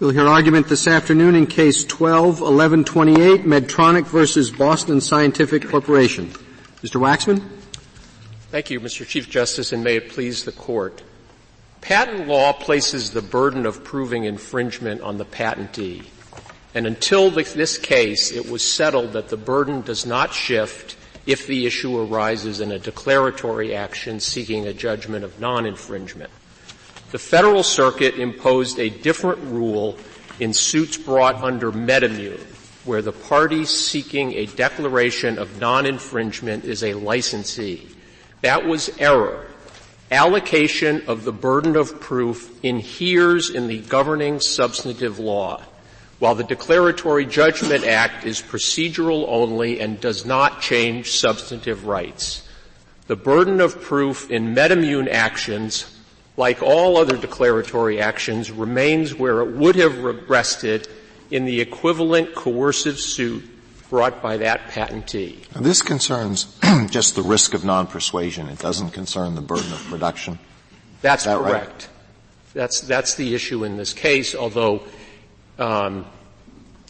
We'll hear argument this afternoon in Case 12-1128, Medtronic versus Boston Scientific Corporation. Mr. Waxman? Thank you, Mr. Chief Justice, and may it please the Court. Patent law places the burden of proving infringement on the patentee. And until this case, it was settled that the burden does not shift if the issue arises in a declaratory action seeking a judgment of non-infringement the Federal Circuit imposed a different rule in suits brought under MedImmune, where the party seeking a declaration of non-infringement is a licensee. That was error. Allocation of the burden of proof inheres in the governing substantive law, while the Declaratory Judgment Act is procedural only and does not change substantive rights. The burden of proof in MedImmune actions like all other declaratory actions, remains where it would have rested in the equivalent coercive suit brought by that patentee. Now this concerns just the risk of non-persuasion. It doesn't concern the burden of production. That's that correct. Right? That's that's the issue in this case. Although, um,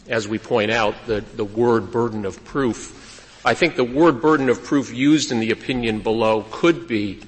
as we point out, the the word burden of proof. I think the word burden of proof used in the opinion below could be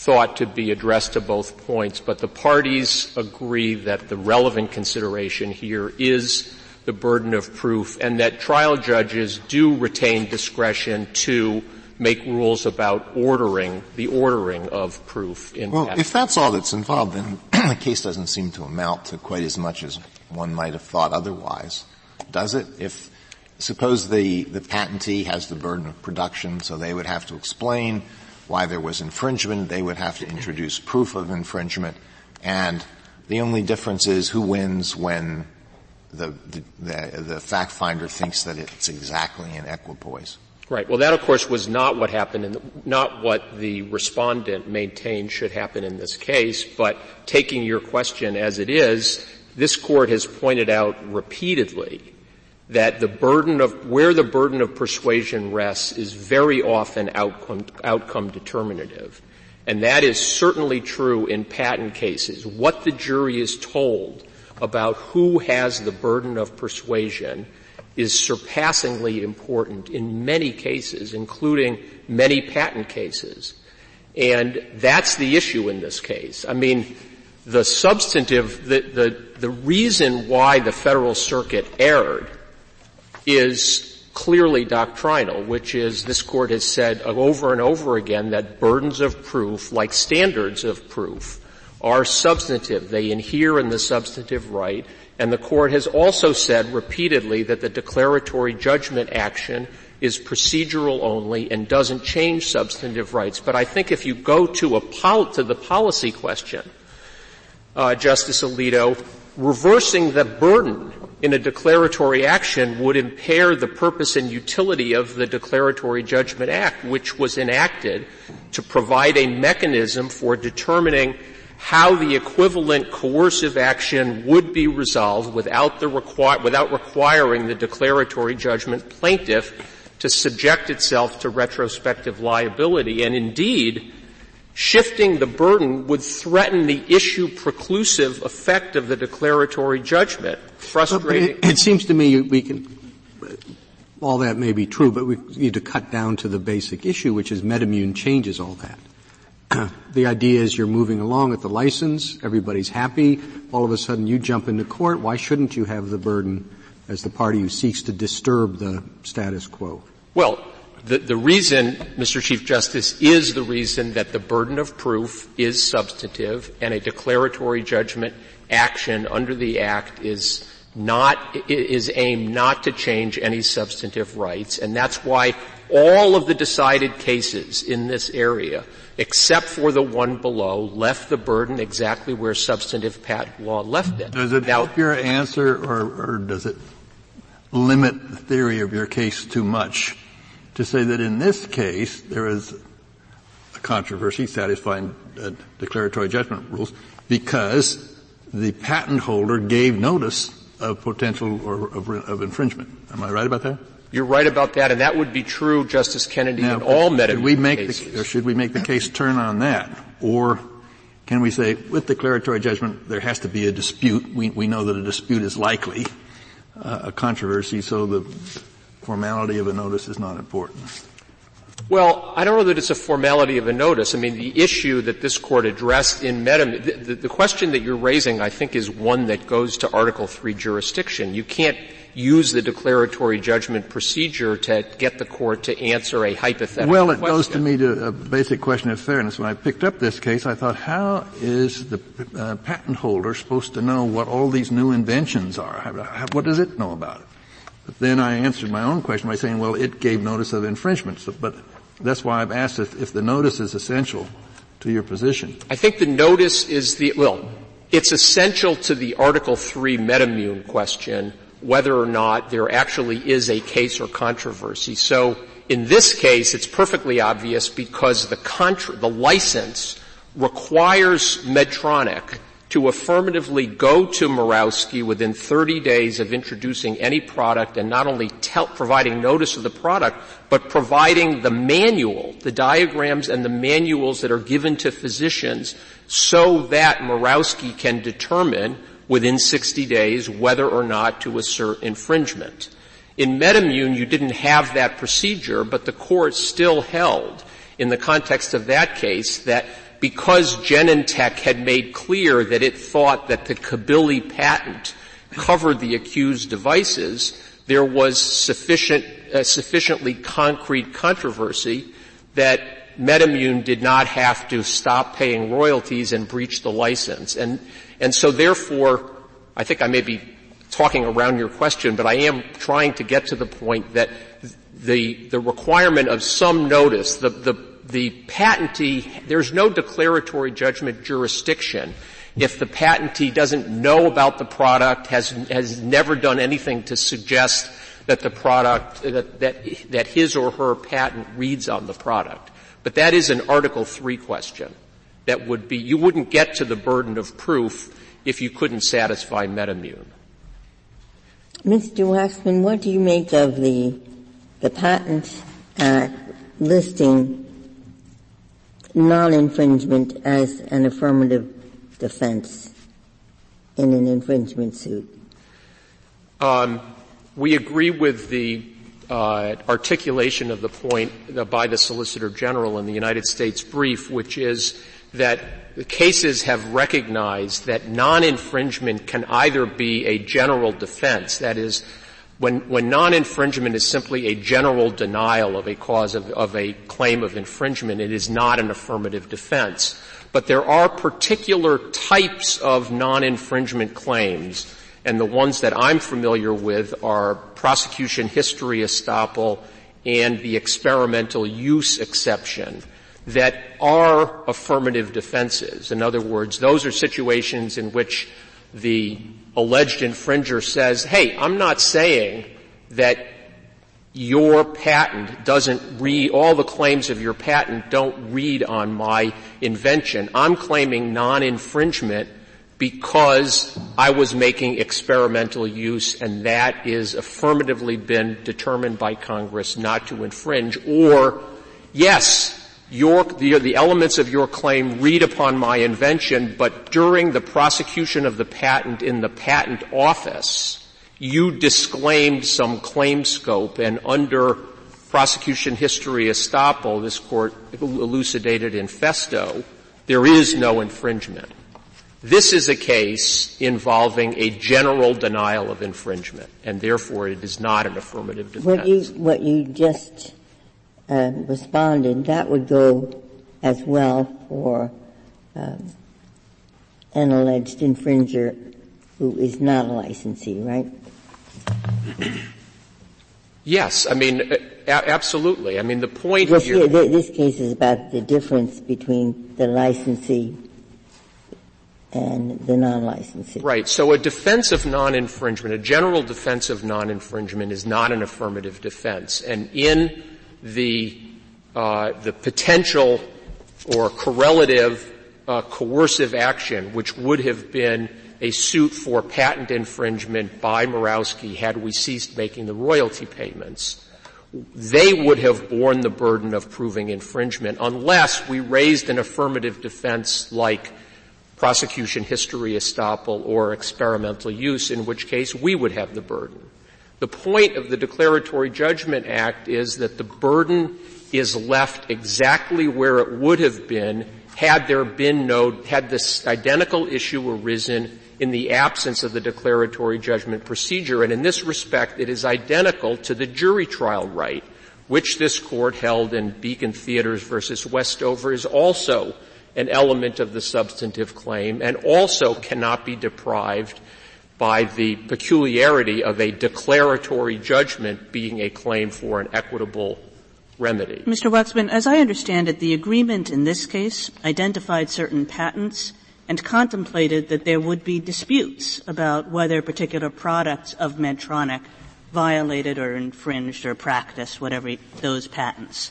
thought to be addressed to both points, but the parties agree that the relevant consideration here is the burden of proof and that trial judges do retain discretion to make rules about ordering, the ordering of proof in Well, if that's all that's involved, then the case doesn't seem to amount to quite as much as one might have thought otherwise. Does it? If, suppose the, the patentee has the burden of production, so they would have to explain why there was infringement, they would have to introduce proof of infringement, and the only difference is who wins when the, the, the, fact finder thinks that it's exactly in equipoise. Right. Well, that of course was not what happened and not what the respondent maintained should happen in this case, but taking your question as it is, this court has pointed out repeatedly that the burden of, where the burden of persuasion rests is very often outcome, outcome determinative. And that is certainly true in patent cases. What the jury is told about who has the burden of persuasion is surpassingly important in many cases, including many patent cases. And that's the issue in this case. I mean, the substantive, the, the, the reason why the Federal Circuit erred is clearly doctrinal, which is this court has said over and over again that burdens of proof, like standards of proof, are substantive. They inhere in the substantive right, and the court has also said repeatedly that the declaratory judgment action is procedural only and doesn't change substantive rights. But I think if you go to pol- to the policy question, uh, Justice Alito, reversing the burden in a declaratory action would impair the purpose and utility of the Declaratory Judgment Act, which was enacted to provide a mechanism for determining how the equivalent coercive action would be resolved without requi- without requiring the declaratory judgment plaintiff to subject itself to retrospective liability. And indeed, shifting the burden would threaten the issue preclusive effect of the declaratory judgment. Frustrating. It, it, seems to me we can, all that may be true, but we need to cut down to the basic issue, which is MedImmune changes all that. the idea is you're moving along with the license, everybody's happy, all of a sudden you jump into court, why shouldn't you have the burden as the party who seeks to disturb the status quo? Well, the, the reason, Mr. Chief Justice, is the reason that the burden of proof is substantive and a declaratory judgment action under the Act is not, is aimed not to change any substantive rights, and that's why all of the decided cases in this area, except for the one below, left the burden exactly where substantive patent law left it. Does it now, help your answer, or, or does it limit the theory of your case too much to say that in this case there is a controversy satisfying uh, declaratory judgment rules because the patent holder gave notice of potential or of, of infringement. Am I right about that? You're right about that, and that would be true, Justice Kennedy, now, in all medical we make cases. The, or should we make the case turn on that? Or can we say, with declaratory judgment, there has to be a dispute. We, we know that a dispute is likely, uh, a controversy, so the formality of a notice is not important. Well, I don't know that it's a formality of a notice. I mean, the issue that this court addressed in MedImmune, the, the, the, question that you're raising, I think, is one that goes to Article 3 jurisdiction. You can't use the declaratory judgment procedure to get the court to answer a hypothetical Well, it question. goes to me to a basic question of fairness. When I picked up this case, I thought, how is the uh, patent holder supposed to know what all these new inventions are? What does it know about it? Then I answered my own question by saying, well, it gave notice of infringement. So, but that's why I've asked if, if the notice is essential to your position. I think the notice is the, well, it's essential to the Article 3 MedImmune question whether or not there actually is a case or controversy. So in this case, it's perfectly obvious because the contra- the license requires Medtronic to affirmatively go to Mirowski within 30 days of introducing any product and not only tell, providing notice of the product, but providing the manual, the diagrams and the manuals that are given to physicians so that Mirowski can determine within 60 days whether or not to assert infringement. In MedImmune, you didn't have that procedure, but the court still held in the context of that case that because Genentech had made clear that it thought that the Cabilly patent covered the accused devices, there was sufficient, uh, sufficiently concrete controversy that MedImmune did not have to stop paying royalties and breach the license. And, and so therefore, I think I may be talking around your question, but I am trying to get to the point that the, the requirement of some notice, the, the the patentee, there's no declaratory judgment jurisdiction if the patentee doesn't know about the product, has, has never done anything to suggest that the product, that, that, that his or her patent reads on the product. But that is an Article 3 question that would be, you wouldn't get to the burden of proof if you couldn't satisfy MedImmune. Mr. Waxman, what do you make of the, the patent act listing non-infringement as an affirmative defense in an infringement suit? Um, we agree with the uh, articulation of the point uh, by the Solicitor General in the United States brief, which is that the cases have recognized that non-infringement can either be a general defense, that is, when, when non-infringement is simply a general denial of a cause of, of a claim of infringement, it is not an affirmative defense. But there are particular types of non-infringement claims, and the ones that I'm familiar with are prosecution history estoppel and the experimental use exception that are affirmative defenses. In other words, those are situations in which the alleged infringer says, hey, I'm not saying that your patent doesn't read, all the claims of your patent don't read on my invention. I'm claiming non-infringement because I was making experimental use and that is affirmatively been determined by Congress not to infringe. Or, yes, your, the, the elements of your claim read upon my invention, but during the prosecution of the patent in the patent office, you disclaimed some claim scope and under prosecution history estoppel, this court elucidated in Festo, there is no infringement. This is a case involving a general denial of infringement, and therefore it is not an affirmative defense. What you, what you just uh, responded, that would go as well for um, an alleged infringer who is not a licensee, right? Yes, I mean, a- absolutely. I mean, the point this, here. This case is about the difference between the licensee and the non-licensee. Right. So a defense of non-infringement, a general defense of non-infringement is not an affirmative defense. And in the, uh, the potential or correlative uh, coercive action, which would have been a suit for patent infringement by Mirowski had we ceased making the royalty payments, they would have borne the burden of proving infringement unless we raised an affirmative defense like prosecution history estoppel or experimental use, in which case we would have the burden. The point of the Declaratory Judgment Act is that the burden is left exactly where it would have been had there been no, had this identical issue arisen in the absence of the declaratory judgment procedure. And in this respect, it is identical to the jury trial right, which this court held in Beacon Theatres versus Westover is also an element of the substantive claim and also cannot be deprived by the peculiarity of a declaratory judgment being a claim for an equitable remedy. Mr. Waxman, as I understand it, the agreement in this case identified certain patents and contemplated that there would be disputes about whether particular products of Medtronic violated or infringed or practiced whatever those patents.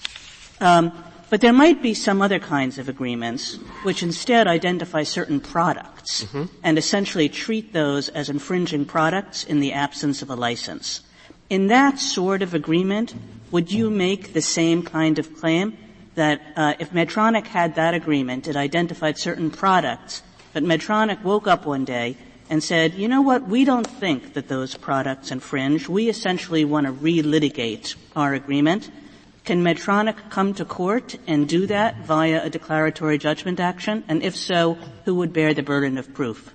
Um, but there might be some other kinds of agreements which instead identify certain products mm-hmm. and essentially treat those as infringing products in the absence of a license. In that sort of agreement, would you make the same kind of claim that uh, if Medtronic had that agreement, it identified certain products, but Medtronic woke up one day and said, you know what, we don't think that those products infringe. We essentially want to relitigate our agreement. Can Medtronic come to court and do that via a declaratory judgment action? And if so, who would bear the burden of proof?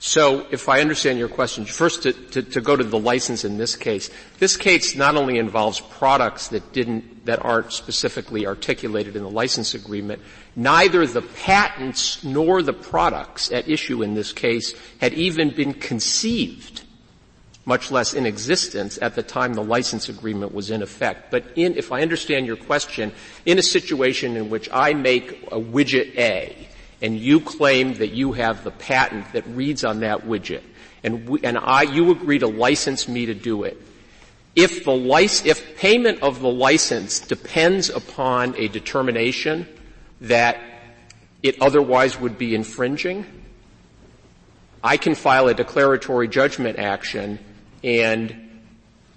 So, if I understand your question, first to, to, to, go to the license in this case, this case not only involves products that didn't, that aren't specifically articulated in the license agreement, neither the patents nor the products at issue in this case had even been conceived, much less in existence at the time the license agreement was in effect. But in, if I understand your question, in a situation in which I make a widget A, and you claim that you have the patent that reads on that widget, and, we, and I, you agree to license me to do it, if the lic- if payment of the license depends upon a determination that it otherwise would be infringing, I can file a declaratory judgment action and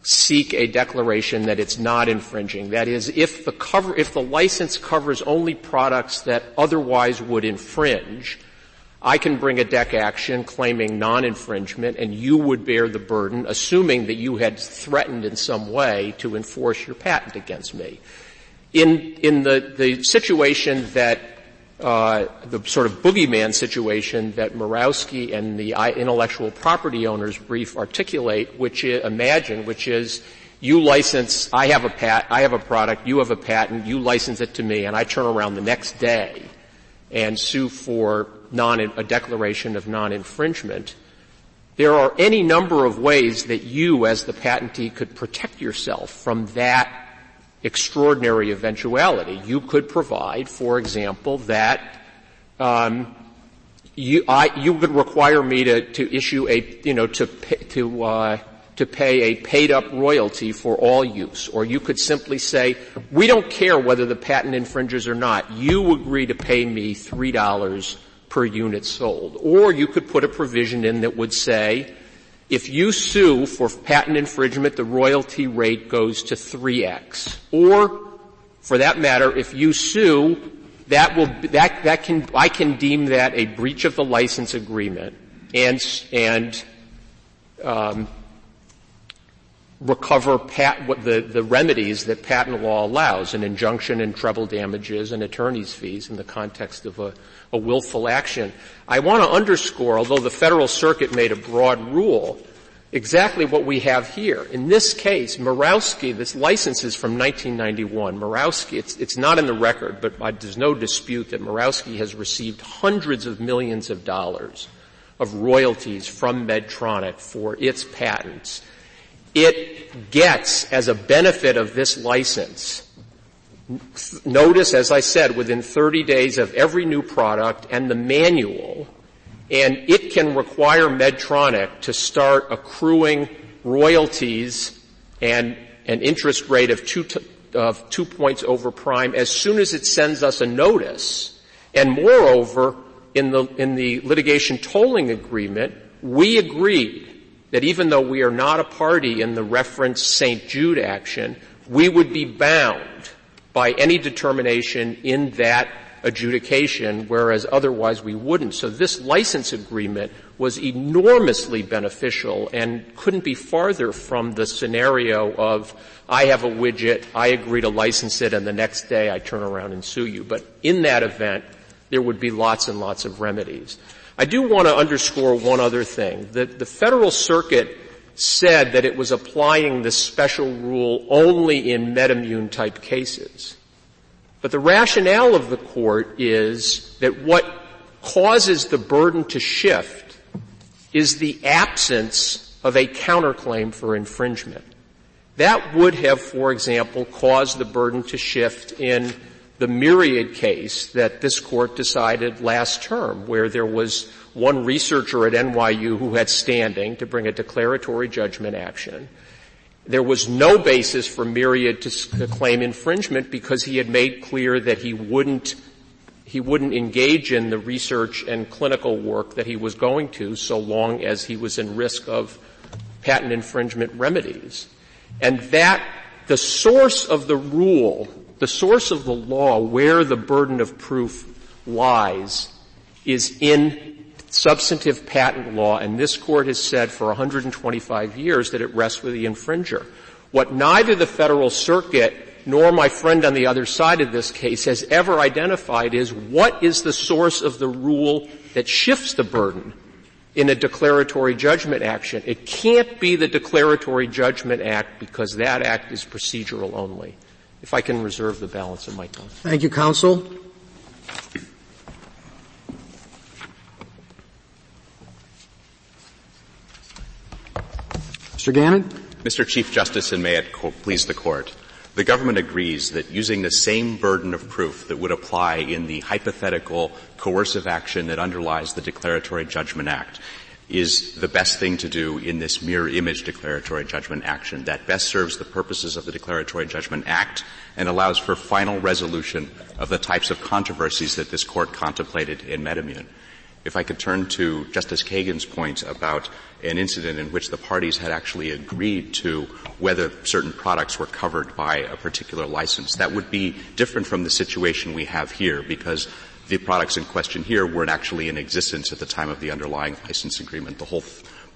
seek a declaration that it's not infringing. That is, if the cover, if the license covers only products that otherwise would infringe, I can bring a DEC action claiming non-infringement and you would bear the burden, assuming that you had threatened in some way to enforce your patent against me. In, in the, the situation that uh, the sort of boogeyman situation that Mirowski and the intellectual property owners brief articulate, which is, imagine, which is you license, I have a pat, I have a product, you have a patent, you license it to me, and I turn around the next day and sue for non, a declaration of non-infringement. There are any number of ways that you, as the patentee, could protect yourself from that extraordinary eventuality. You could provide, for example, that um, you, I, you would require me to, to issue a, you know, to pay, to uh, to pay a paid up royalty for all use, or you could simply say, we don't care whether the patent infringes or not. You agree to pay me three dollars per unit sold, or you could put a provision in that would say, if you sue for patent infringement, the royalty rate goes to 3x. Or, for that matter, if you sue, that will, that, that can, I can deem that a breach of the license agreement and, and, um, recover pat, what the, the remedies that patent law allows, an injunction and treble damages and attorney's fees in the context of a, a willful action. I want to underscore, although the Federal Circuit made a broad rule, exactly what we have here. In this case, Mirowski, this license is from 1991. Mirowski, it's, it's not in the record, but I, there's no dispute that Mirowski has received hundreds of millions of dollars of royalties from Medtronic for its patents. It gets, as a benefit of this license, notice, as I said, within 30 days of every new product and the manual, and it can require Medtronic to start accruing royalties and an interest rate of two, of two points over prime as soon as it sends us a notice. And moreover, in the, in the litigation tolling agreement, we agreed that even though we are not a party in the reference St. Jude action, we would be bound by any determination in that adjudication, whereas otherwise we wouldn't. So this license agreement was enormously beneficial and couldn't be farther from the scenario of I have a widget, I agree to license it, and the next day I turn around and sue you. But in that event, there would be lots and lots of remedies. I do want to underscore one other thing. The, the Federal Circuit said that it was applying this special rule only in MedImmune type cases. But the rationale of the court is that what causes the burden to shift is the absence of a counterclaim for infringement. That would have, for example, caused the burden to shift in the Myriad case that this court decided last term, where there was one researcher at NYU who had standing to bring a declaratory judgment action. There was no basis for Myriad to claim infringement because he had made clear that he wouldn't he wouldn't engage in the research and clinical work that he was going to so long as he was in risk of patent infringement remedies. And that, the source of the rule, the source of the law where the burden of proof lies is in substantive patent law, and this court has said for 125 years that it rests with the infringer. What neither the Federal Circuit nor my friend on the other side of this case has ever identified is what is the source of the rule that shifts the burden in a declaratory judgment action. It can't be the Declaratory Judgment Act because that act is procedural only. If I can reserve the balance of my time. Thank you, counsel. Mr. Gannon? Mr. Chief Justice, and may it co- please the Court. The government agrees that using the same burden of proof that would apply in the hypothetical coercive action that underlies the Declaratory Judgment Act is the best thing to do in this mirror image declaratory judgment action that best serves the purposes of the Declaratory Judgment Act and allows for final resolution of the types of controversies that this court contemplated in MedImmune. If I could turn to Justice Kagan's point about an incident in which the parties had actually agreed to whether certain products were covered by a particular license, that would be different from the situation we have here because the products in question here weren't actually in existence at the time of the underlying license agreement. The whole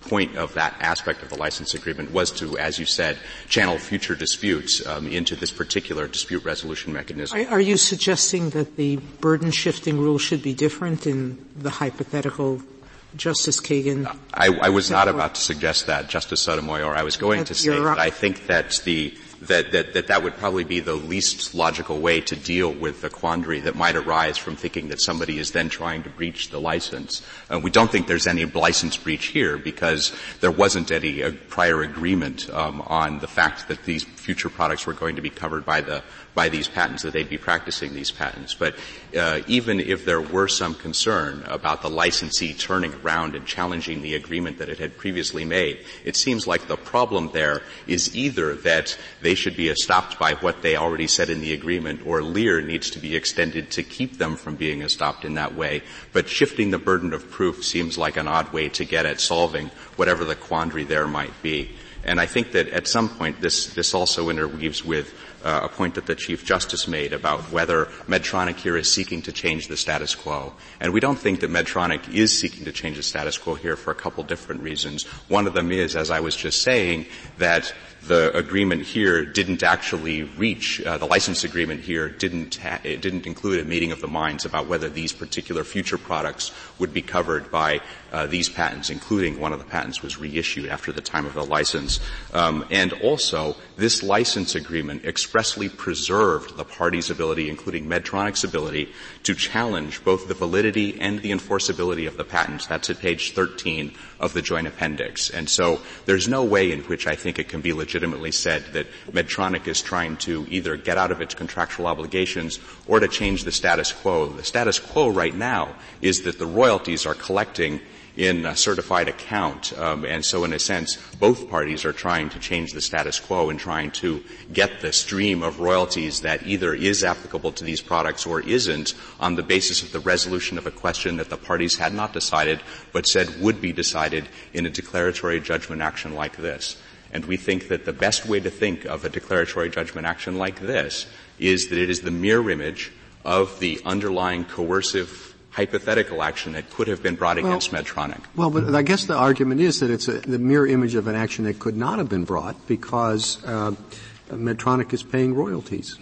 point of that aspect of the license agreement was to, as you said, channel future disputes um, into this particular dispute resolution mechanism. Are, are, you suggesting that the burden shifting rule should be different in the hypothetical Justice Kagan? I, I was not about to suggest that, Justice Sotomayor. I was going to say that I think that the that, that, that would probably be the least logical way to deal with the quandary that might arise from thinking that somebody is then trying to breach the license. Uh, we don't think there's any license breach here because there wasn't any uh, prior agreement um, on the fact that these future products were going to be covered by the by these patents, that they'd be practicing these patents. But uh, even if there were some concern about the licensee turning around and challenging the agreement that it had previously made, it seems like the problem there is either that they should be stopped by what they already said in the agreement, or Lear needs to be extended to keep them from being stopped in that way. But shifting the burden of proof seems like an odd way to get at solving whatever the quandary there might be. And I think that at some point this, this also interweaves with uh, a point that the Chief Justice made about whether Medtronic here is seeking to change the status quo. And we don't think that Medtronic is seeking to change the status quo here for a couple different reasons. One of them is, as I was just saying, that the agreement here didn't actually reach uh, the license agreement here didn't ha- it didn't include a meeting of the minds about whether these particular future products would be covered by uh, these patents, including one of the patents was reissued after the time of the license. Um, and also, this license agreement expressly preserved the parties' ability, including Medtronic's ability, to challenge both the validity and the enforceability of the patents. That's at page 13 of the joint appendix. And so there's no way in which I think it can be legitimately said that Medtronic is trying to either get out of its contractual obligations or to change the status quo. The status quo right now is that the royalties are collecting in a certified account. Um, and so in a sense, both parties are trying to change the status quo and trying to get the stream of royalties that either is applicable to these products or isn't on the basis of the resolution of a question that the parties had not decided but said would be decided in a declaratory judgment action like this. And we think that the best way to think of a declaratory judgment action like this is that it is the mirror image of the underlying coercive hypothetical action that could have been brought well, against Medtronic. Well, but I guess the argument is that it's a, the mirror image of an action that could not have been brought because uh, Medtronic is paying royalties.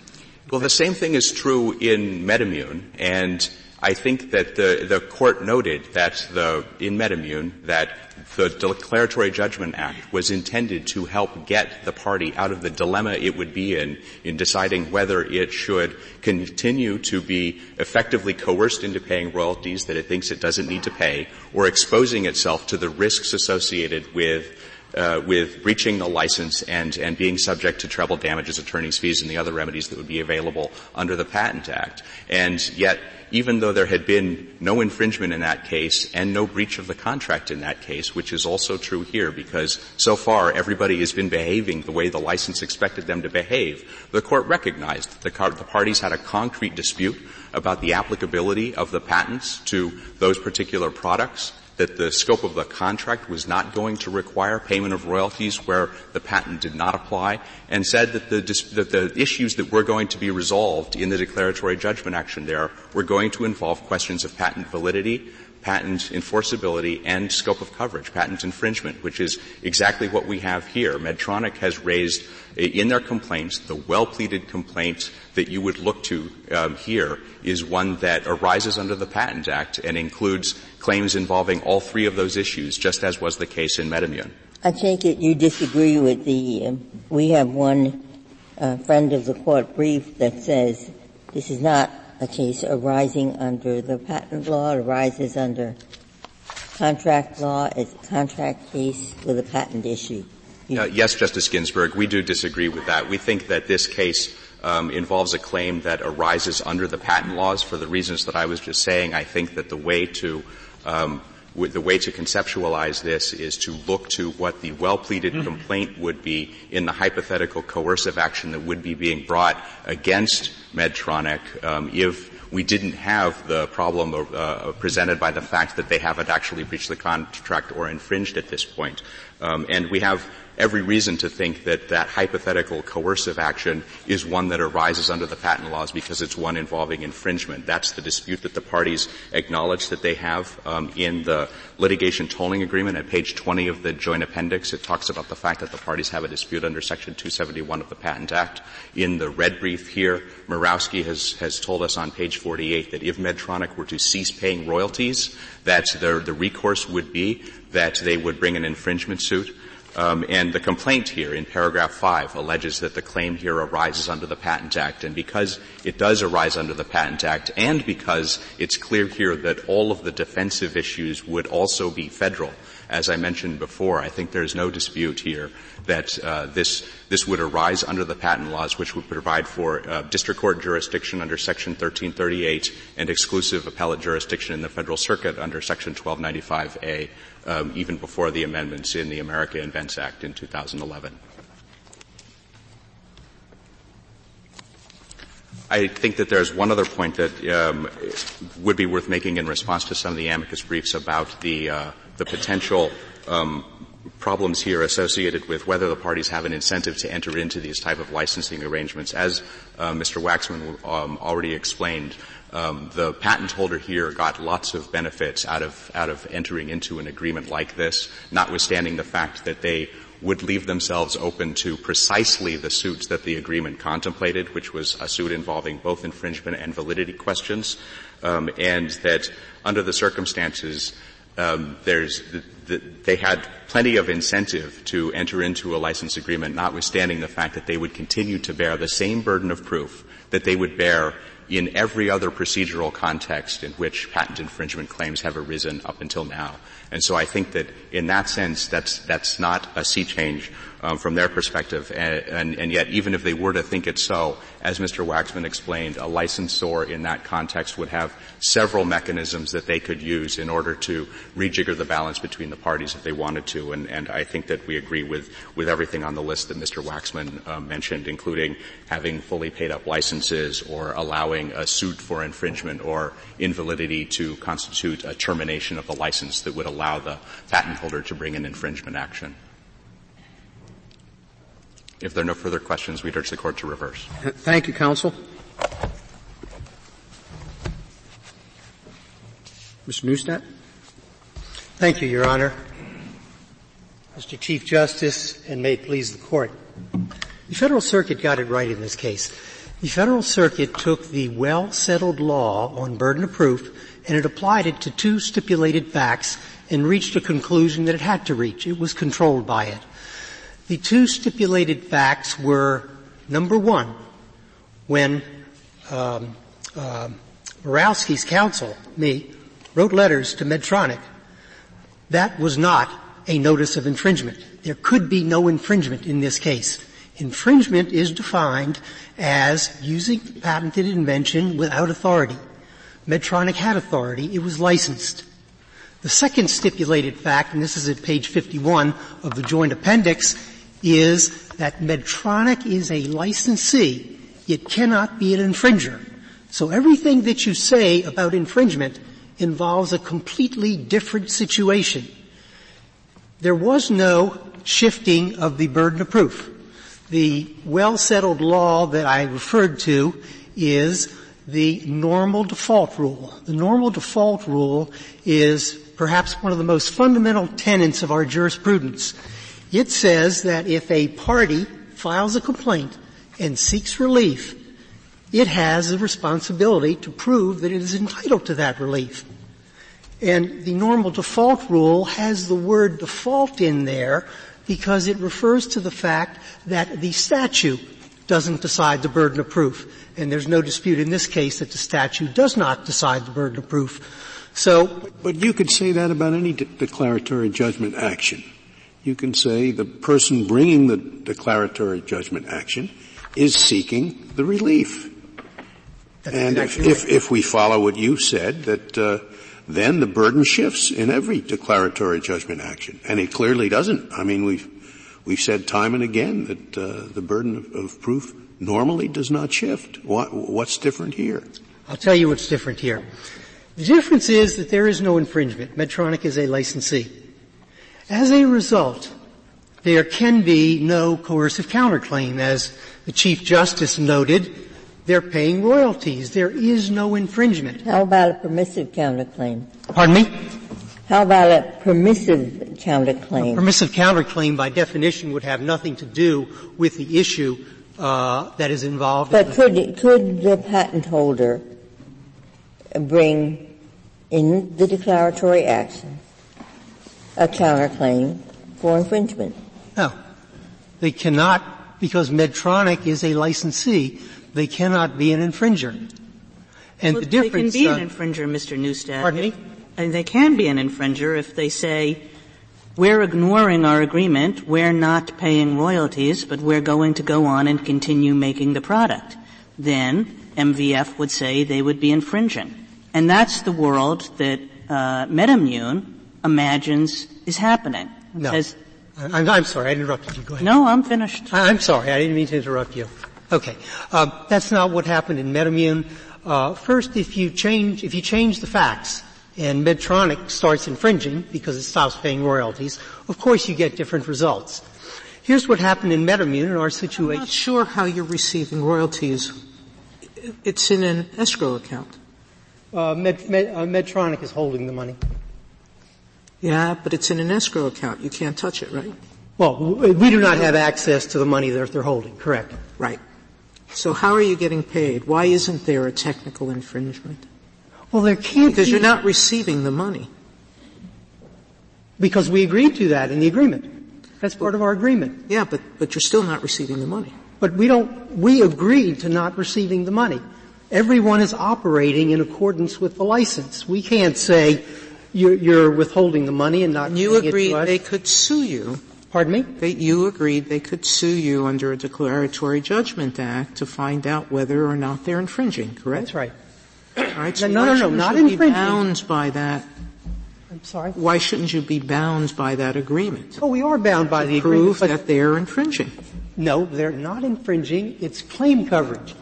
Well, the same thing is true in MedImmune, and I think that the, the court noted that the, in MedImmune, that the Declaratory Judgment Act was intended to help get the party out of the dilemma it would be in, in deciding whether it should continue to be effectively coerced into paying royalties that it thinks it doesn't need to pay, or exposing itself to the risks associated with uh, with breaching the license and, and being subject to treble damages, attorney's fees, and the other remedies that would be available under the Patent Act. And yet, even though there had been no infringement in that case and no breach of the contract in that case, which is also true here because so far everybody has been behaving the way the license expected them to behave, the court recognized the, car- the parties had a concrete dispute about the applicability of the patents to those particular products that the scope of the contract was not going to require payment of royalties where the patent did not apply, and said that the, that the issues that were going to be resolved in the declaratory judgment action there were going to involve questions of patent validity, patent enforceability, and scope of coverage, patent infringement, which is exactly what we have here. Medtronic has raised in their complaints, the well-pleaded complaint that you would look to um, here is one that arises under the Patent Act and includes claims involving all three of those issues, just as was the case in MedImmune. I take it you disagree with the, uh, we have one uh, friend of the court brief that says this is not a case arising under the patent law, arises under contract law, it's a contract case with a patent issue. Uh, yes, Justice Ginsburg, we do disagree with that. We think that this case um, involves a claim that arises under the patent laws for the reasons that I was just saying. I think that the way to um, the way to conceptualize this is to look to what the well-pleaded mm-hmm. complaint would be in the hypothetical coercive action that would be being brought against Medtronic um, if we didn't have the problem uh, presented by the fact that they haven't actually breached the contract or infringed at this point. Um, and we have every reason to think that that hypothetical coercive action is one that arises under the patent laws because it's one involving infringement. That's the dispute that the parties acknowledge that they have um, in the litigation tolling agreement at page 20 of the joint appendix. It talks about the fact that the parties have a dispute under section 271 of the Patent Act. In the red brief here, Mirowski has, has told us on page 48 that if Medtronic were to cease paying royalties, that the, the recourse would be that they would bring an infringement suit. Um, and the complaint here in paragraph five alleges that the claim here arises under the Patent Act, and because it does arise under the Patent Act, and because it's clear here that all of the defensive issues would also be federal, as I mentioned before, I think there's no dispute here that uh, this this would arise under the patent laws, which would provide for uh, district court jurisdiction under Section 1338 and exclusive appellate jurisdiction in the Federal Circuit under Section 1295A, um, even before the amendments in the America Invents Act in 2011. I think that there's one other point that um, would be worth making in response to some of the amicus briefs about the uh, the potential um, problems here associated with whether the parties have an incentive to enter into these type of licensing arrangements. As uh, Mr. Waxman um, already explained, um, the patent holder here got lots of benefits out of out of entering into an agreement like this, notwithstanding the fact that they would leave themselves open to precisely the suits that the agreement contemplated, which was a suit involving both infringement and validity questions, um, and that under the circumstances um, there's the, the, they had plenty of incentive to enter into a license agreement, notwithstanding the fact that they would continue to bear the same burden of proof that they would bear in every other procedural context in which patent infringement claims have arisen up until now. And so I think that in that sense, that's that's not a sea change um, from their perspective. And, and, and, yet, even if they were to think it so, as Mr. Waxman explained, a licensor in that context would have several mechanisms that they could use in order to rejigger the balance between the parties if they wanted to. And, and I think that we agree with with everything on the list that Mr. Waxman uh, mentioned, including having fully paid up licenses or allowing a suit for infringement or invalidity to constitute a termination of the license that would allow the patent holder to bring an infringement action. If there are no further questions, we'd urge the court to reverse. Thank you, counsel. Mr. Neustadt? Thank you, Your Honor. Mr. Chief Justice, and may it please the Court. The Federal Circuit got it right in this case. The Federal Circuit took the well-settled law on burden of proof and it applied it to two stipulated facts and reached a conclusion that it had to reach. It was controlled by it. The two stipulated facts were, number one, when um, uh, counsel, me, wrote letters to Medtronic, that was not a notice of infringement. There could be no infringement in this case. Infringement is defined as using the patented invention without authority. Medtronic had authority. It was licensed. The second stipulated fact, and this is at page 51 of the joint appendix, is that Medtronic is a licensee. It cannot be an infringer. So everything that you say about infringement involves a completely different situation. There was no shifting of the burden of proof. The well-settled law that I referred to is the normal default rule. The normal default rule is perhaps one of the most fundamental tenets of our jurisprudence. It says that if a party files a complaint and seeks relief, it has a responsibility to prove that it is entitled to that relief. And the normal default rule has the word default in there because it refers to the fact that the statute doesn't decide the burden of proof. And there's no dispute in this case that the statute does not decide the burden of proof. So. But you could say that about any de- declaratory judgment action. You can say the person bringing the declaratory judgment action is seeking the relief. That's and if, right. if, if, we follow what you said, that uh, then the burden shifts in every declaratory judgment action, and it clearly doesn't. I mean, we've we've said time and again that uh, the burden of, of, proof normally does not shift. What, what's different here? I'll tell you what's different here. The difference is that there is no infringement. Medtronic is a licensee. As a result, there can be no coercive counterclaim, as the Chief Justice noted they're paying royalties. There is no infringement. How about a permissive counterclaim? Pardon me? How about a permissive counterclaim? A permissive counterclaim, by definition, would have nothing to do with the issue uh, that is involved. But in could could the patent holder bring in the declaratory action a counterclaim for infringement? No, they cannot because Medtronic is a licensee they cannot be an infringer. And well, the difference. They can be uh, an infringer, Mr. Neustadt. Pardon me? And they can be an infringer if they say, we're ignoring our agreement, we're not paying royalties, but we're going to go on and continue making the product. Then MVF would say they would be infringing. And that's the world that uh, MedImmune imagines is happening. No. Says, I'm, I'm, sorry, I interrupted you. Go ahead. No, I'm finished. I, am sorry, I didn't mean to interrupt you. Okay, uh, that's not what happened in MedImmune. Uh, first, if you change if you change the facts and Medtronic starts infringing because it stops paying royalties, of course you get different results. Here's what happened in MedImmune in our situation. I'm not sure how you're receiving royalties. It's in an escrow account. Uh, Med, Med, uh, Medtronic is holding the money. Yeah, but it's in an escrow account. You can't touch it, right? Well, we do not have access to the money that they're holding, correct? Right. So how are you getting paid? Why isn't there a technical infringement? Well, there can't because be. you're not receiving the money. Because we agreed to that in the agreement. That's part of our agreement. Yeah, but, but you're still not receiving the money. But we don't, we agreed to not receiving the money. Everyone is operating in accordance with the license. We can't say you're, you're withholding the money and not and you agreed they could sue you Pardon me? That you agreed they could sue you under a Declaratory Judgment Act to find out whether or not they're infringing, correct? That's right. All right, so no, no, no, not you infringing. bound by that? I'm sorry? Why shouldn't you be bound by that agreement? Oh, we are bound by the prove agreement. that they're infringing. No, they're not infringing. It's claim coverage.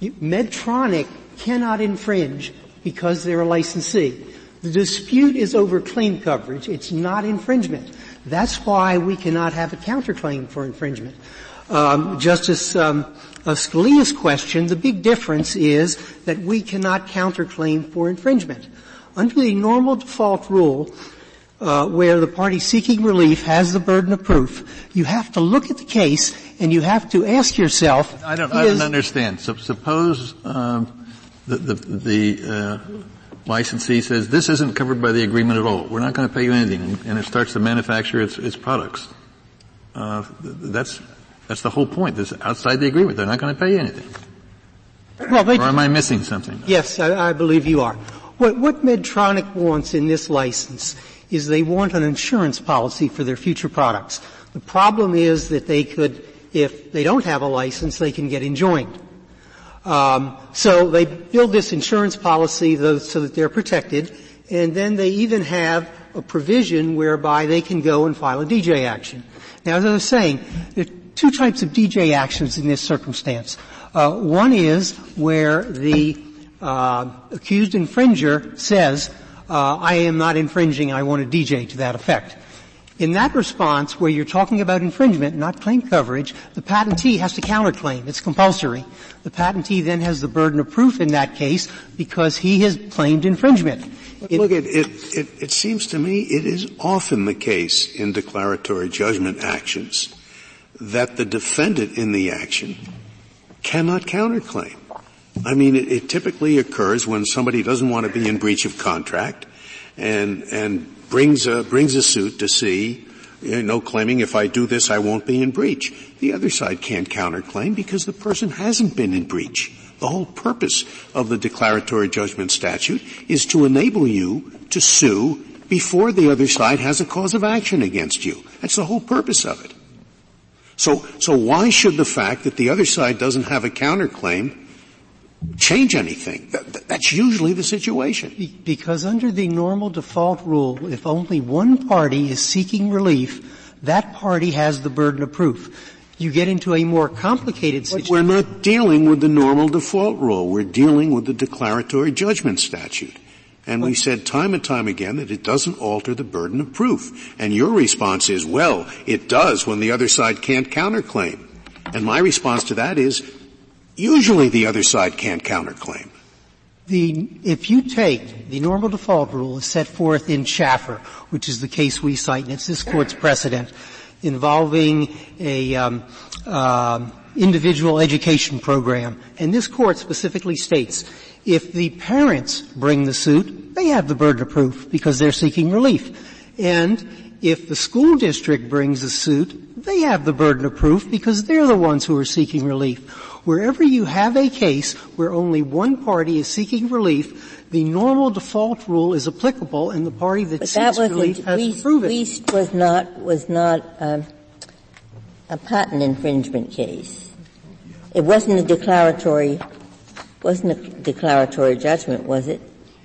You, Medtronic cannot infringe because they're a licensee. The dispute is over claim coverage. It's not infringement. That's why we cannot have a counterclaim for infringement. Um, Justice um, Scalia's question, the big difference is that we cannot counterclaim for infringement. Under the normal default rule, uh, where the party seeking relief has the burden of proof, you have to look at the case and you have to ask yourself. I don't. I don't understand. So suppose um, the the, the uh, licensee says this isn't covered by the agreement at all. We're not going to pay you anything, and it starts to manufacture its, its products. Uh, that's that's the whole point. This outside the agreement. They're not going to pay you anything. Well, they, or am I missing something? Yes, I, I believe you are. What, what Medtronic wants in this license is they want an insurance policy for their future products. The problem is that they could, if they don't have a license, they can get enjoined. Um, so they build this insurance policy so that they're protected, and then they even have a provision whereby they can go and file a DJ action. Now, as I was saying, there are two types of DJ actions in this circumstance. Uh, one is where the uh, accused infringer says, uh, "I am not infringing. I want a DJ to that effect." In that response, where you're talking about infringement, not claim coverage, the patentee has to counterclaim. It's compulsory. The patentee then has the burden of proof in that case because he has claimed infringement. It, Look, it, it, it, seems to me it is often the case in declaratory judgment actions that the defendant in the action cannot counterclaim. I mean, it typically occurs when somebody doesn't want to be in breach of contract and, and brings a, brings a suit to see, you know, claiming if I do this I won't be in breach. The other side can't counterclaim because the person hasn't been in breach. The whole purpose of the declaratory judgment statute is to enable you to sue before the other side has a cause of action against you. That's the whole purpose of it. So, so why should the fact that the other side doesn't have a counterclaim change anything. That's usually the situation. Because under the normal default rule, if only one party is seeking relief, that party has the burden of proof. You get into a more complicated situation. But we're not dealing with the normal default rule. We're dealing with the declaratory judgment statute. And we said time and time again that it doesn't alter the burden of proof. And your response is, well, it does when the other side can't counterclaim. And my response to that is, Usually the other side can't counterclaim. The, if you take the normal default rule as set forth in Schaffer, which is the case we cite, and it's this court's precedent, involving a um, uh, individual education program, and this court specifically states, if the parents bring the suit, they have the burden of proof because they're seeking relief. And if the school district brings the suit, they have the burden of proof because they're the ones who are seeking relief. Wherever you have a case where only one party is seeking relief, the normal default rule is applicable, and the party that but seeks that relief has Weast, to prove it. Weast was not was not um, a patent infringement case. It wasn't a declaratory wasn't a declaratory judgment, was it?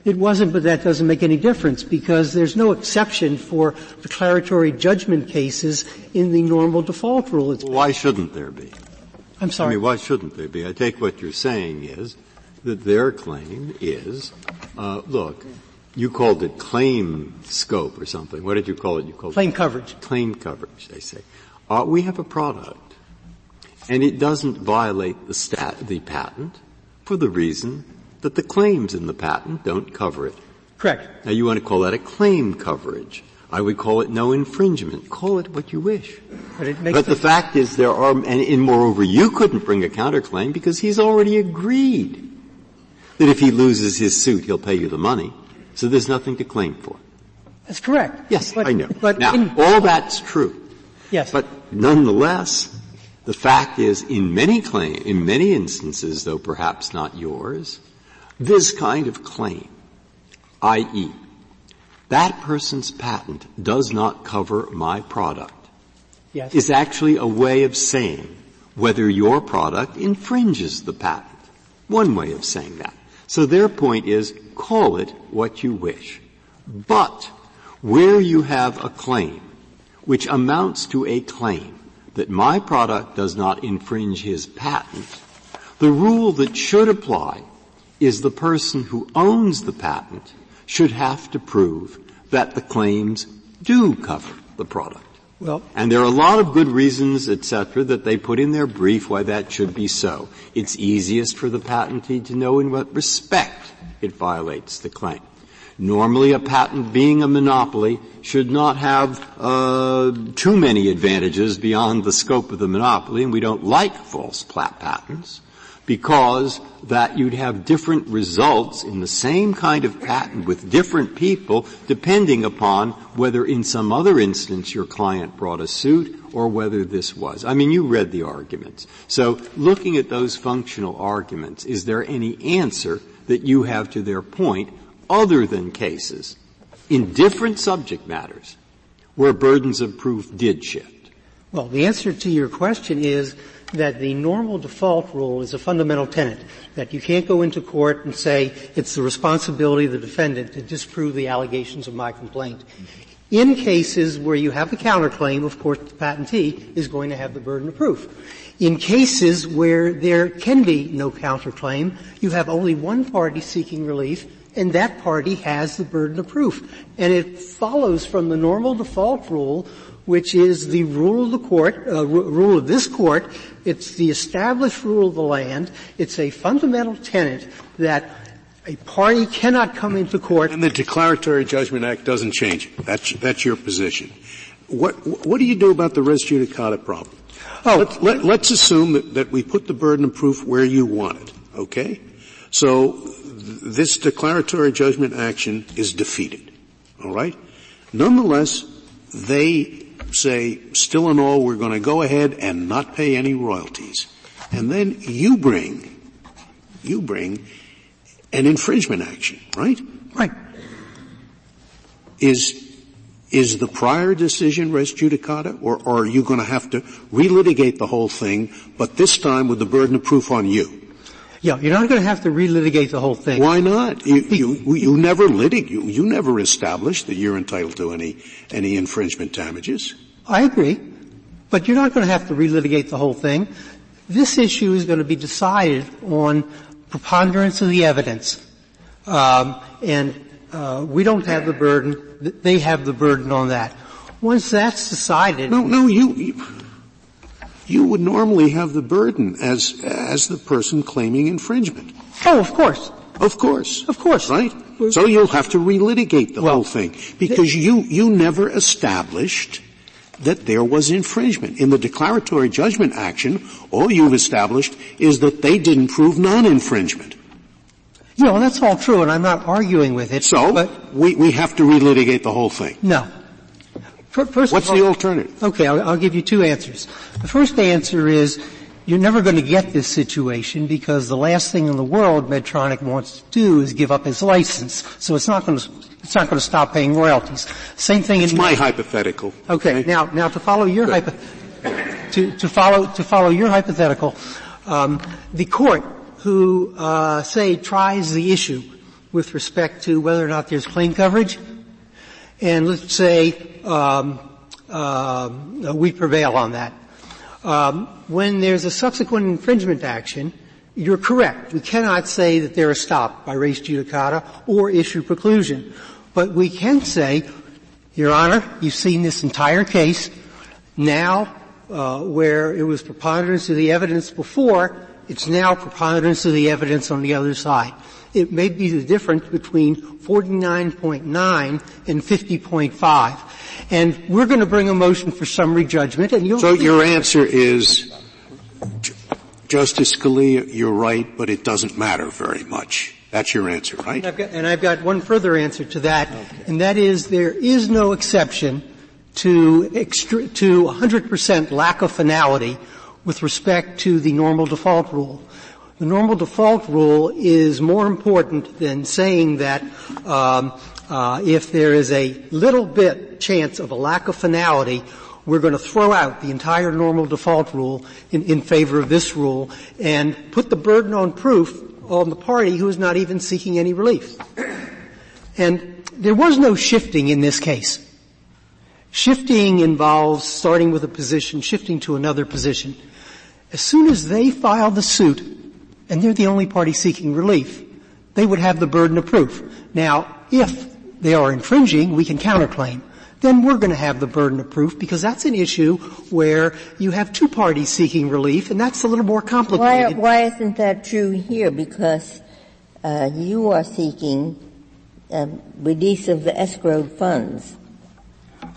It wasn't, but that doesn't make any difference because there's no exception for declaratory judgment cases in the normal default rule. Well, why shouldn't there be? I'm sorry. I mean, why shouldn't there be? I take what you're saying is that their claim is, uh, look, you called it claim scope or something. What did you call it? You called claim it coverage. Claim coverage. They say uh, we have a product, and it doesn't violate the stat the patent for the reason that the claims in the patent don't cover it. Correct. Now you want to call that a claim coverage. I would call it no infringement. Call it what you wish. But, but the fact is there are, and, and moreover, you couldn't bring a counterclaim because he's already agreed that if he loses his suit, he'll pay you the money. So there's nothing to claim for. That's correct. Yes, but, I know. But now, in, all that's true. Yes. But nonetheless, the fact is, in many claim, in many instances, though perhaps not yours, this kind of claim, i.e., that person's patent does not cover my product yes. is actually a way of saying whether your product infringes the patent. One way of saying that. So their point is call it what you wish. But where you have a claim which amounts to a claim that my product does not infringe his patent, the rule that should apply is the person who owns the patent should have to prove that the claims do cover the product. Well, and there are a lot of good reasons, etc., that they put in their brief why that should be so. It's easiest for the patentee to know in what respect it violates the claim. Normally a patent being a monopoly should not have uh, too many advantages beyond the scope of the monopoly, and we don't like false patents because that you'd have different results in the same kind of patent with different people depending upon whether in some other instance your client brought a suit or whether this was. I mean, you read the arguments. So looking at those functional arguments, is there any answer that you have to their point other than cases in different subject matters where burdens of proof did shift? Well, the answer to your question is that the normal default rule is a fundamental tenet, that you can't go into court and say it's the responsibility of the defendant to disprove the allegations of my complaint. In cases where you have a counterclaim, of course, the patentee is going to have the burden of proof. In cases where there can be no counterclaim, you have only one party seeking relief, and that party has the burden of proof. And it follows from the normal default rule, which is the rule of the court, uh, r- rule of this court. It's the established rule of the land. It's a fundamental tenet that a party cannot come into court. And the Declaratory Judgment Act doesn't change it. That's, that's your position. What, what do you do about the res judicata problem? Oh, let, let, let's assume that, that we put the burden of proof where you want it, okay? So this declaratory judgment action is defeated. All right? Nonetheless, they say, still and all, we're going to go ahead and not pay any royalties. And then you bring, you bring an infringement action, right? Right. Is, is the prior decision res judicata, or, or are you going to have to relitigate the whole thing, but this time with the burden of proof on you? Yeah, you're not going to have to relitigate the whole thing. Why not? You, you, you never litig, you, you never established that you're entitled to any, any infringement damages. I agree. But you're not going to have to relitigate the whole thing. This issue is going to be decided on preponderance of the evidence. Um, and uh, we don't have the burden, they have the burden on that. Once that's decided. No, no, you, you you would normally have the burden as, as the person claiming infringement. Oh, of course. Of course. Of course. Right? So you'll have to relitigate the well, whole thing. Because you, you never established that there was infringement. In the declaratory judgment action, all you've established is that they didn't prove non-infringement. You know, that's all true, and I'm not arguing with it. So, but we, we have to relitigate the whole thing. No. First What's all, the alternative? Okay, I'll, I'll give you two answers. The first answer is you're never going to get this situation because the last thing in the world Medtronic wants to do is give up its license. So it's not going to it's not going to stop paying royalties. Same thing it's in my hypothetical. Okay, okay, now now to follow your hypo, to, to follow to follow your hypothetical, um, the court who uh, say tries the issue with respect to whether or not there's claim coverage and let's say um, uh, we prevail on that. Um, when there's a subsequent infringement action, you're correct. We cannot say that they're stopped by res judicata or issue preclusion. But we can say, Your Honor, you've seen this entire case. Now, uh, where it was preponderance of the evidence before, it's now preponderance of the evidence on the other side it may be the difference between 49.9 and 50.5. And we're going to bring a motion for summary judgment and you'll So your answer is, Justice Scalia, you're right, but it doesn't matter very much. That's your answer, right? And I've got, and I've got one further answer to that, okay. and that is there is no exception to, extra, to 100% lack of finality with respect to the normal default rule. The normal default rule is more important than saying that um, uh, if there is a little bit chance of a lack of finality, we're going to throw out the entire normal default rule in, in favor of this rule and put the burden on proof on the party who is not even seeking any relief. And there was no shifting in this case. Shifting involves starting with a position, shifting to another position. As soon as they file the suit, and they're the only party seeking relief, they would have the burden of proof. Now, if they are infringing, we can counterclaim. Then we're going to have the burden of proof because that's an issue where you have two parties seeking relief, and that's a little more complicated. Why, why isn't that true here? Because uh, you are seeking um, release of the escrowed funds.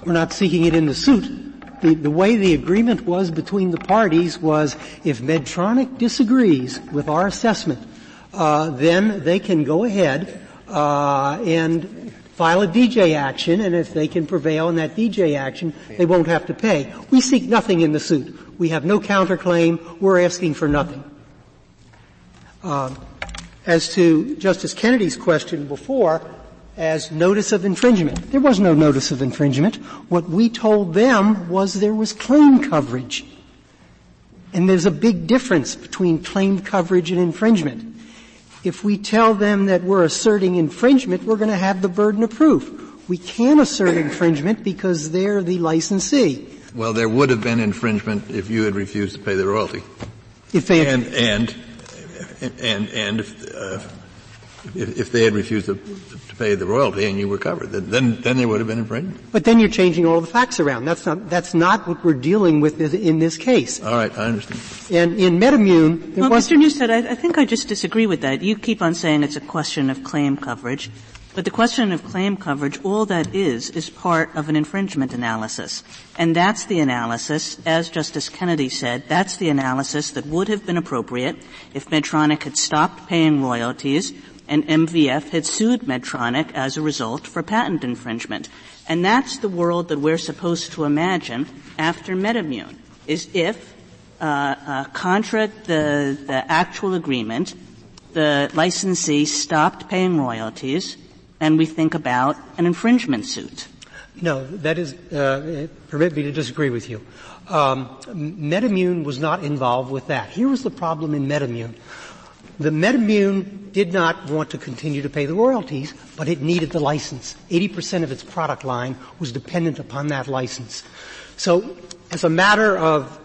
We're not seeking it in the suit. The, the, way the agreement was between the parties was if Medtronic disagrees with our assessment, uh, then they can go ahead uh, and file a DJ action, and if they can prevail in that DJ action, they won't have to pay. We seek nothing in the suit. We have no counterclaim. We're asking for nothing. Uh, as to Justice Kennedy's question before, as notice of infringement. There was no notice of infringement. What we told them was there was claim coverage. And there's a big difference between claim coverage and infringement. If we tell them that we're asserting infringement, we're going to have the burden of proof. We can't assert infringement because they're the licensee. Well, there would have been infringement if you had refused to pay the royalty. If they and and and and if, uh, if, if they had refused to, to, pay the royalty and you were covered, then then there would have been infringement. But then you're changing all the facts around. That's not that's not what we're dealing with in this case. All right, I understand. And in MedImmune, well, Mr. Neustadt, I, I think I just disagree with that. You keep on saying it's a question of claim coverage. But the question of claim coverage, all that is, is part of an infringement analysis. And that's the analysis, as Justice Kennedy said, that's the analysis that would have been appropriate if Medtronic had stopped paying royalties and MVF had sued Medtronic as a result for patent infringement. And that's the world that we're supposed to imagine after MedImmune, is if, uh, uh, contra the, the actual agreement, the licensee stopped paying royalties, and we think about an infringement suit. No, that is, uh, permit me to disagree with you. Um, MedImmune was not involved with that. Here was the problem in MedImmune. The MedImmune did not want to continue to pay the royalties, but it needed the license. 80% of its product line was dependent upon that license. So, as a matter of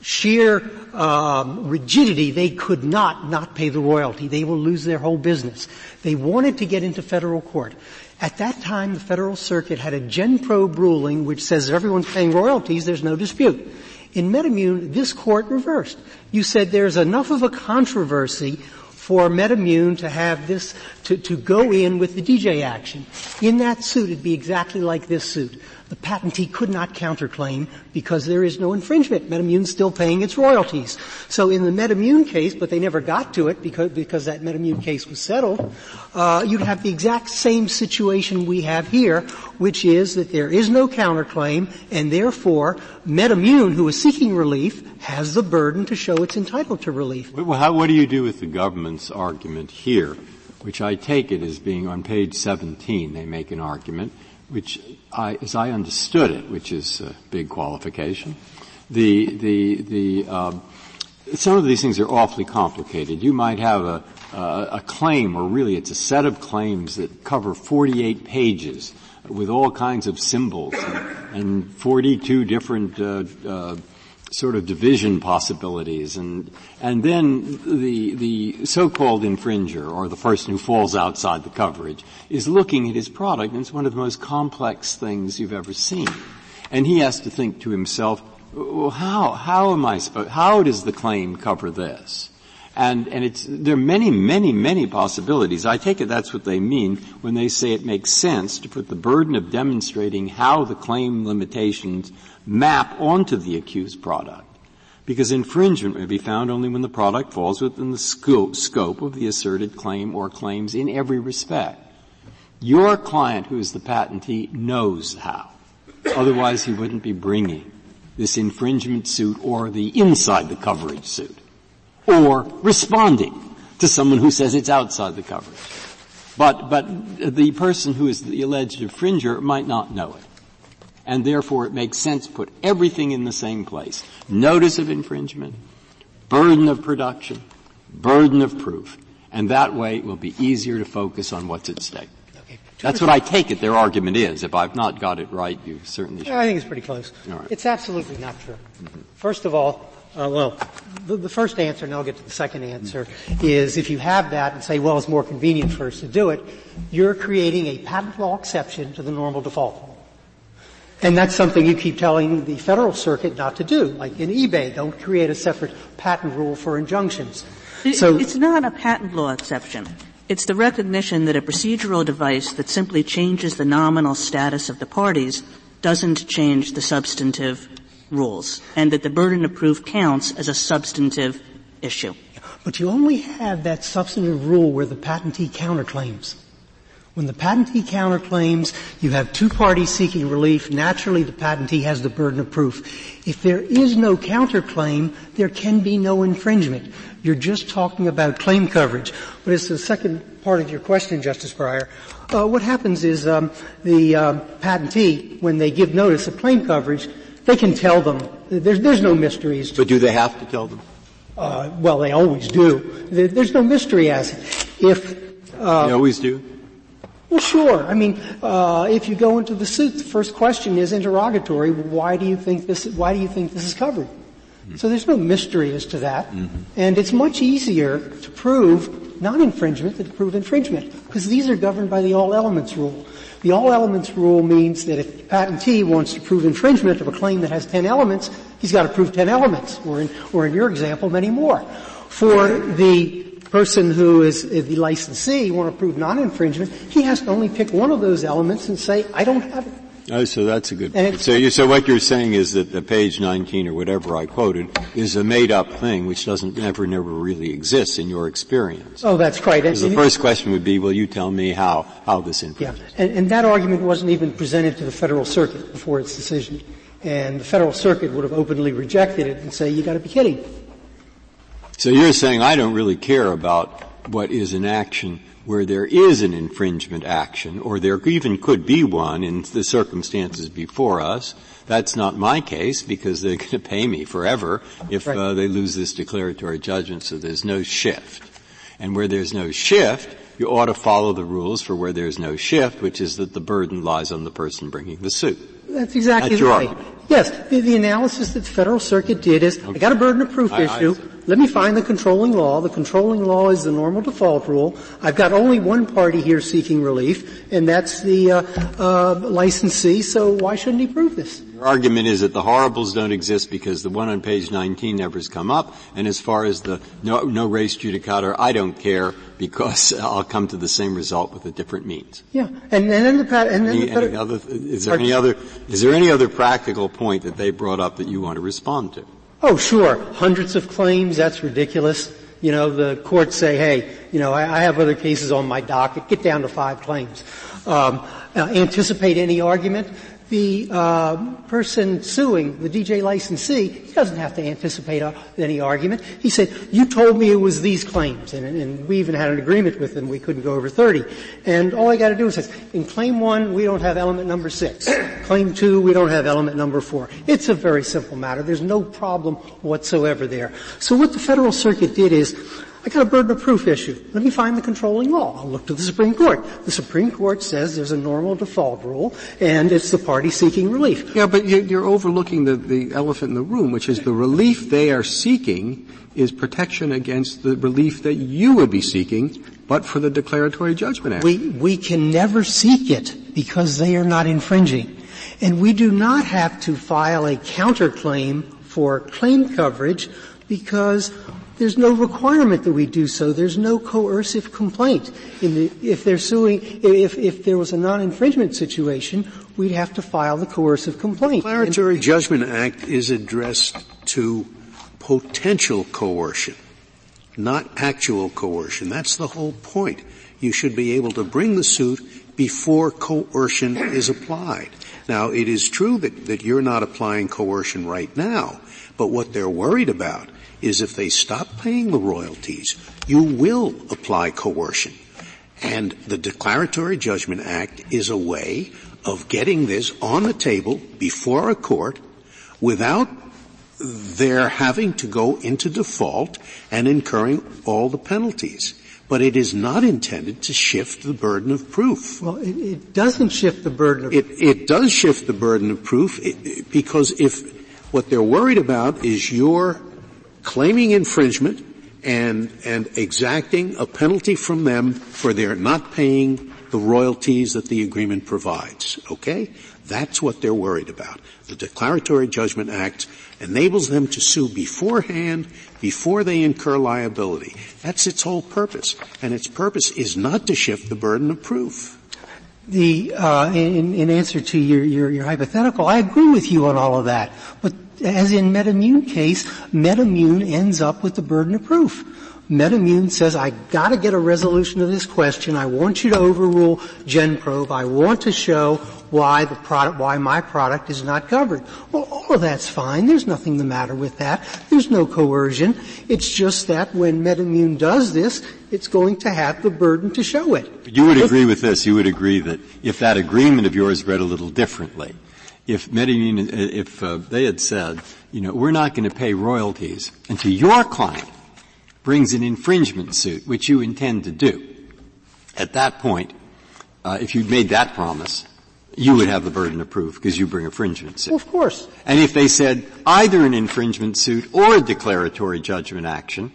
sheer um, rigidity, they could not not pay the royalty. They will lose their whole business. They wanted to get into federal court. At that time, the Federal Circuit had a Gen Probe ruling which says everyone's paying royalties, there's no dispute. In MedImmune, this court reversed. You said there's enough of a controversy for MedImmune to have this, to, to go in with the DJ action. In that suit, it'd be exactly like this suit the patentee could not counterclaim because there is no infringement. MedImmune's still paying its royalties. So in the MedImmune case, but they never got to it because, because that MedImmune case was settled, uh, you'd have the exact same situation we have here, which is that there is no counterclaim, and therefore MedImmune, who is seeking relief, has the burden to show it's entitled to relief. Well, how, what do you do with the government's argument here, which I take it as being on page 17, they make an argument, which I, as I understood it, which is a big qualification, the, the, the, um, some of these things are awfully complicated. You might have a, uh, a claim, or really it's a set of claims that cover 48 pages with all kinds of symbols and, and 42 different uh, uh, sort of division possibilities. And and then the the so-called infringer or the person who falls outside the coverage is looking at his product and it's one of the most complex things you've ever seen. And he has to think to himself well how how am I supposed how does the claim cover this and, and it's, there are many, many, many possibilities. I take it that's what they mean when they say it makes sense to put the burden of demonstrating how the claim limitations map onto the accused product. Because infringement may be found only when the product falls within the scope, scope of the asserted claim or claims in every respect. Your client, who is the patentee, knows how. Otherwise, he wouldn't be bringing this infringement suit or the inside the coverage suit. Or responding to someone who says it's outside the coverage. But, but the person who is the alleged infringer might not know it and therefore it makes sense to put everything in the same place. Notice of infringement, burden of production, burden of proof, and that way it will be easier to focus on what's at stake. Okay. That's what I take it their argument is. If I've not got it right, you certainly should. I think it's pretty close. It's absolutely not true. Mm-hmm. First of all, uh, well, the, the, first answer, and I'll get to the second answer, is if you have that and say, well, it's more convenient for us to do it, you're creating a patent law exception to the normal default and that's something you keep telling the Federal Circuit not to do. Like in eBay, don't create a separate patent rule for injunctions. It, so it's not a patent law exception. It's the recognition that a procedural device that simply changes the nominal status of the parties doesn't change the substantive rules, and that the burden of proof counts as a substantive issue. But you only have that substantive rule where the patentee counterclaims. When the patentee counterclaims, you have two parties seeking relief. Naturally, the patentee has the burden of proof. If there is no counterclaim, there can be no infringement. You're just talking about claim coverage. But as the second part of your question, Justice Breyer, uh, what happens is um, the uh, patentee, when they give notice of claim coverage, they can tell them. There's, there's no mysteries. But do they have to tell them? Uh, well, they always do. There's no mystery as if uh, they always do. Well, sure. I mean, uh, if you go into the suit, the first question is interrogatory. Why do you think this? Why do you think this is covered? Mm-hmm. So there's no mystery as to that, mm-hmm. and it's much easier to prove non-infringement than to prove infringement because these are governed by the all elements rule. The all elements rule means that if the patentee wants to prove infringement of a claim that has 10 elements, he's got to prove 10 elements, or in, or in your example, many more. For the person who is the licensee want to prove non-infringement, he has to only pick one of those elements and say, I don't have it. Oh, so that's a good point. So, you, so what you're saying is that the page 19 or whatever I quoted is a made-up thing which doesn't never, never really exists in your experience. Oh, that's right. And, the first question would be, will you tell me how, how this infringes? Yeah. And, and that argument wasn't even presented to the Federal Circuit before its decision. And the Federal Circuit would have openly rejected it and say, you gotta be kidding. So you're saying I don't really care about what is an action where there is an infringement action, or there even could be one in the circumstances before us. That's not my case because they're going to pay me forever if uh, they lose this declaratory judgment. So there's no shift, and where there's no shift, you ought to follow the rules for where there's no shift, which is that the burden lies on the person bringing the suit. That's exactly That's right. Argument. Yes, the, the, analysis that the Federal Circuit did is, okay. I got a burden of proof I, issue. I, let me find the controlling law. The controlling law is the normal default rule. I've got only one party here seeking relief, and that's the uh, uh, licensee. So why shouldn't he prove this? Your argument is that the horribles don't exist because the one on page 19 never has come up, and as far as the no, no res judicata, I don't care because I'll come to the same result with a different means. Yeah, and, and then the and then any, the, any other, is there any other is there any other practical point that they brought up that you want to respond to? Oh, sure. Hundreds of claims, that's ridiculous. You know, the courts say, hey, you know, I, I have other cases on my docket. Get down to five claims. Um, uh, anticipate any argument the uh, person suing, the DJ licensee, he doesn't have to anticipate uh, any argument. He said, you told me it was these claims, and, and we even had an agreement with them, we couldn't go over 30. And all I gotta do is say, in claim one, we don't have element number six. claim two, we don't have element number four. It's a very simple matter. There's no problem whatsoever there. So what the Federal Circuit did is, I got a burden of proof issue. Let me find the controlling law. I'll look to the Supreme Court. The Supreme Court says there's a normal default rule, and it's the party seeking relief. Yeah, but you're overlooking the, the elephant in the room, which is the relief they are seeking is protection against the relief that you would be seeking, but for the Declaratory Judgment Act. We, we can never seek it because they are not infringing. And we do not have to file a counterclaim for claim coverage because there's no requirement that we do so. There's no coercive complaint. The, if they're suing, if, if there was a non-infringement situation, we'd have to file the coercive complaint. The Declaratory and, Judgment Act is addressed to potential coercion, not actual coercion. That's the whole point. You should be able to bring the suit before coercion is applied. Now, it is true that, that you're not applying coercion right now, but what they're worried about is if they stop paying the royalties, you will apply coercion. And the Declaratory Judgment Act is a way of getting this on the table before a court without their having to go into default and incurring all the penalties. But it is not intended to shift the burden of proof. Well, it, it doesn't shift the burden of it, it does shift the burden of proof because if what they're worried about is your claiming infringement and, and exacting a penalty from them for their not paying the royalties that the agreement provides. Okay? That's what they're worried about. The Declaratory Judgment Act enables them to sue beforehand, before they incur liability. That's its whole purpose. And its purpose is not to shift the burden of proof. The, uh, in, in, answer to your, your, your, hypothetical, I agree with you on all of that. But as in MedImmune case, MedImmune ends up with the burden of proof. MedImmune says, I gotta get a resolution of this question. I want you to overrule GenProbe. I want to show why the product, why my product is not covered. Well, all of that's fine. There's nothing the matter with that. There's no coercion. It's just that when MedImmune does this, it's going to have the burden to show it. You would agree with this. You would agree that if that agreement of yours read a little differently, if MedImmune, if uh, they had said, you know, we're not going to pay royalties until your client brings an infringement suit, which you intend to do, at that point, uh, if you'd made that promise, you would have the burden of proof because you bring a infringement suit. Well, of course. And if they said either an infringement suit or a declaratory judgment action,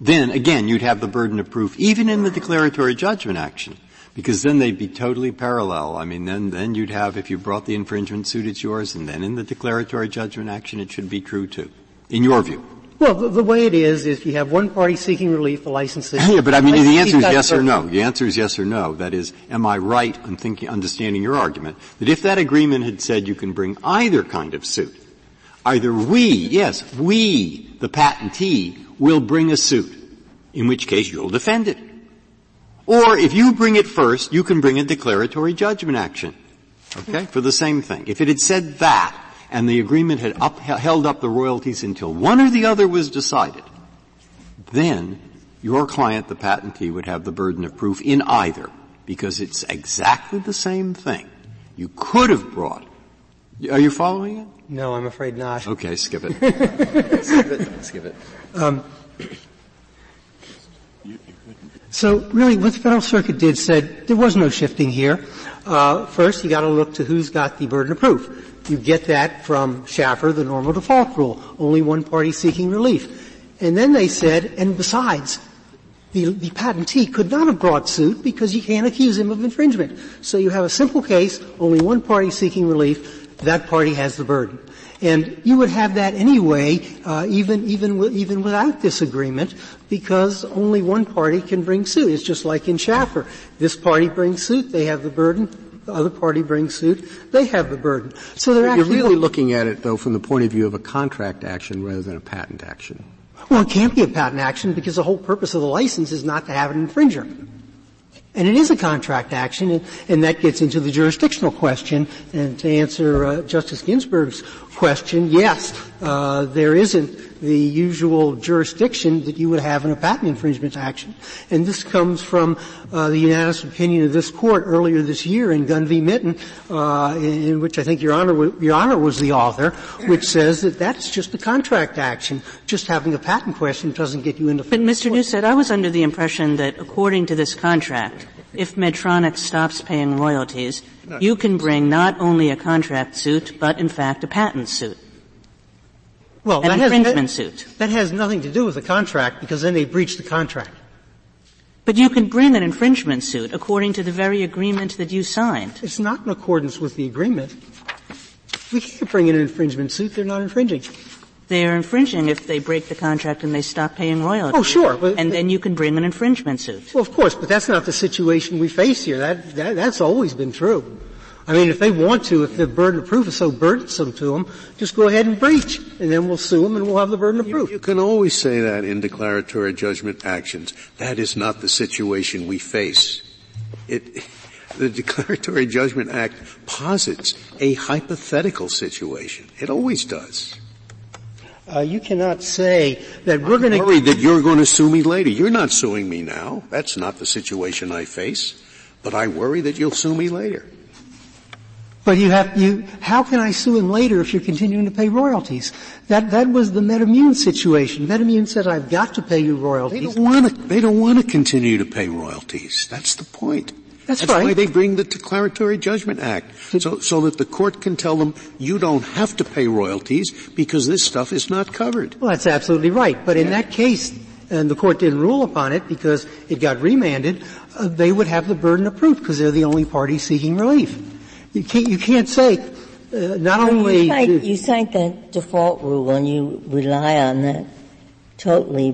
then again you'd have the burden of proof even in the declaratory judgment action. Because then they'd be totally parallel. I mean, then, then you'd have, if you brought the infringement suit, it's yours, and then in the declaratory judgment action, it should be true too. In your view. Well, the, the, way it is, is you have one party seeking relief, the licensee. yeah, but I mean, the answer is yes or no. The answer is yes or no. That is, am I right in thinking, understanding your argument, that if that agreement had said you can bring either kind of suit, either we, yes, we, the patentee, will bring a suit, in which case you'll defend it. Or if you bring it first, you can bring a declaratory judgment action. Okay? For the same thing. If it had said that, and the agreement had up, held up the royalties until one or the other was decided, then your client, the patentee, would have the burden of proof in either, because it's exactly the same thing. You could have brought. Are you following it? No, I'm afraid not. Okay, skip it. skip it. Skip it. Um, so really, what the Federal Circuit did said there was no shifting here. Uh, first, you got to look to who's got the burden of proof. You get that from Schaffer, the normal default rule. Only one party seeking relief. And then they said, and besides, the, the, patentee could not have brought suit because you can't accuse him of infringement. So you have a simple case, only one party seeking relief, that party has the burden. And you would have that anyway, uh, even even even without this agreement, because only one party can bring suit. It's just like in Schaffer. This party brings suit; they have the burden the other party brings suit, they have the burden. So they're You're actually really looking at it though from the point of view of a contract action rather than a patent action. Well, it can't be a patent action because the whole purpose of the license is not to have an infringer. And it is a contract action, and, and that gets into the jurisdictional question. And to answer uh, Justice Ginsburg's question, yes, uh, there isn't the usual jurisdiction that you would have in a patent infringement action. And this comes from uh, the unanimous opinion of this court earlier this year in Gunn v. Minton, uh, in, in, which I think Your Honor, Your Honor was the author, which says that that's just a contract action. Just having a patent question doesn't get you into. But Mr. Neustadt, I was under the impression that according to this contract, if Medtronic stops paying royalties, you can bring not only a contract suit, but in fact a patent suit. Well, an infringement has, suit. That has nothing to do with the contract because then they breach the contract. But you can bring an infringement suit according to the very agreement that you signed. It's not in accordance with the agreement. We can't bring an infringement suit. They're not infringing. They are infringing if they break the contract and they stop paying royalties. Oh, sure. But, and then you can bring an infringement suit. Well, of course, but that's not the situation we face here. That, that that's always been true. I mean, if they want to, if the burden of proof is so burdensome to them, just go ahead and breach, and then we'll sue them and we'll have the burden of proof. You, you can always say that in declaratory judgment actions. That is not the situation we face. It, the Declaratory Judgment Act posits a hypothetical situation. It always does. Uh, you cannot say that we're going to. Worried that you're going to sue me later. You're not suing me now. That's not the situation I face. But I worry that you'll sue me later. But you have, you, how can I sue him later if you're continuing to pay royalties? That, that was the MedImmune situation. MedImmune said, I've got to pay you royalties. They don't want to, they don't want to continue to pay royalties. That's the point. That's, That's right. why they bring the Declaratory Judgment Act. So, so that the court can tell them, you don't have to pay royalties because this stuff is not covered. Well, that's absolutely right. But in that case, and the court didn't rule upon it because it got remanded, uh, they would have the burden of proof because they're the only party seeking relief You can't, you can't say, uh, not well, only. You cite, you cite that default rule and you rely on that totally,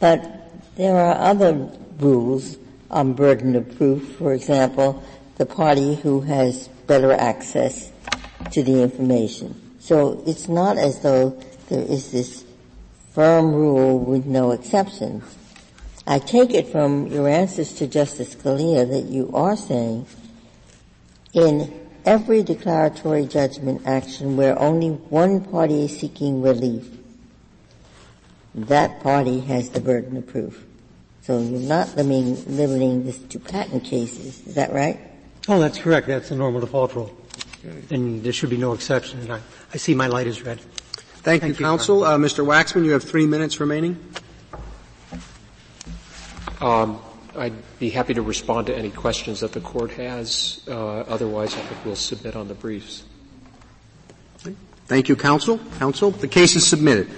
but there are other rules on burden of proof. For example, the party who has better access to the information. So it's not as though there is this firm rule with no exceptions. I take it from your answers to Justice Scalia that you are saying in every declaratory judgment action where only one party is seeking relief, that party has the burden of proof. So you're not limiting, limiting this to patent cases. Is that right? Oh, that's correct. That's the normal default rule. And there should be no exception. And I, I see my light is red. Thank, Thank you, you, counsel. Uh, Mr. Waxman, you have three minutes remaining. Um, I'd be happy to respond to any questions that the court has. Uh, otherwise, I think we'll submit on the briefs. Thank you, counsel. Counsel, the case is submitted.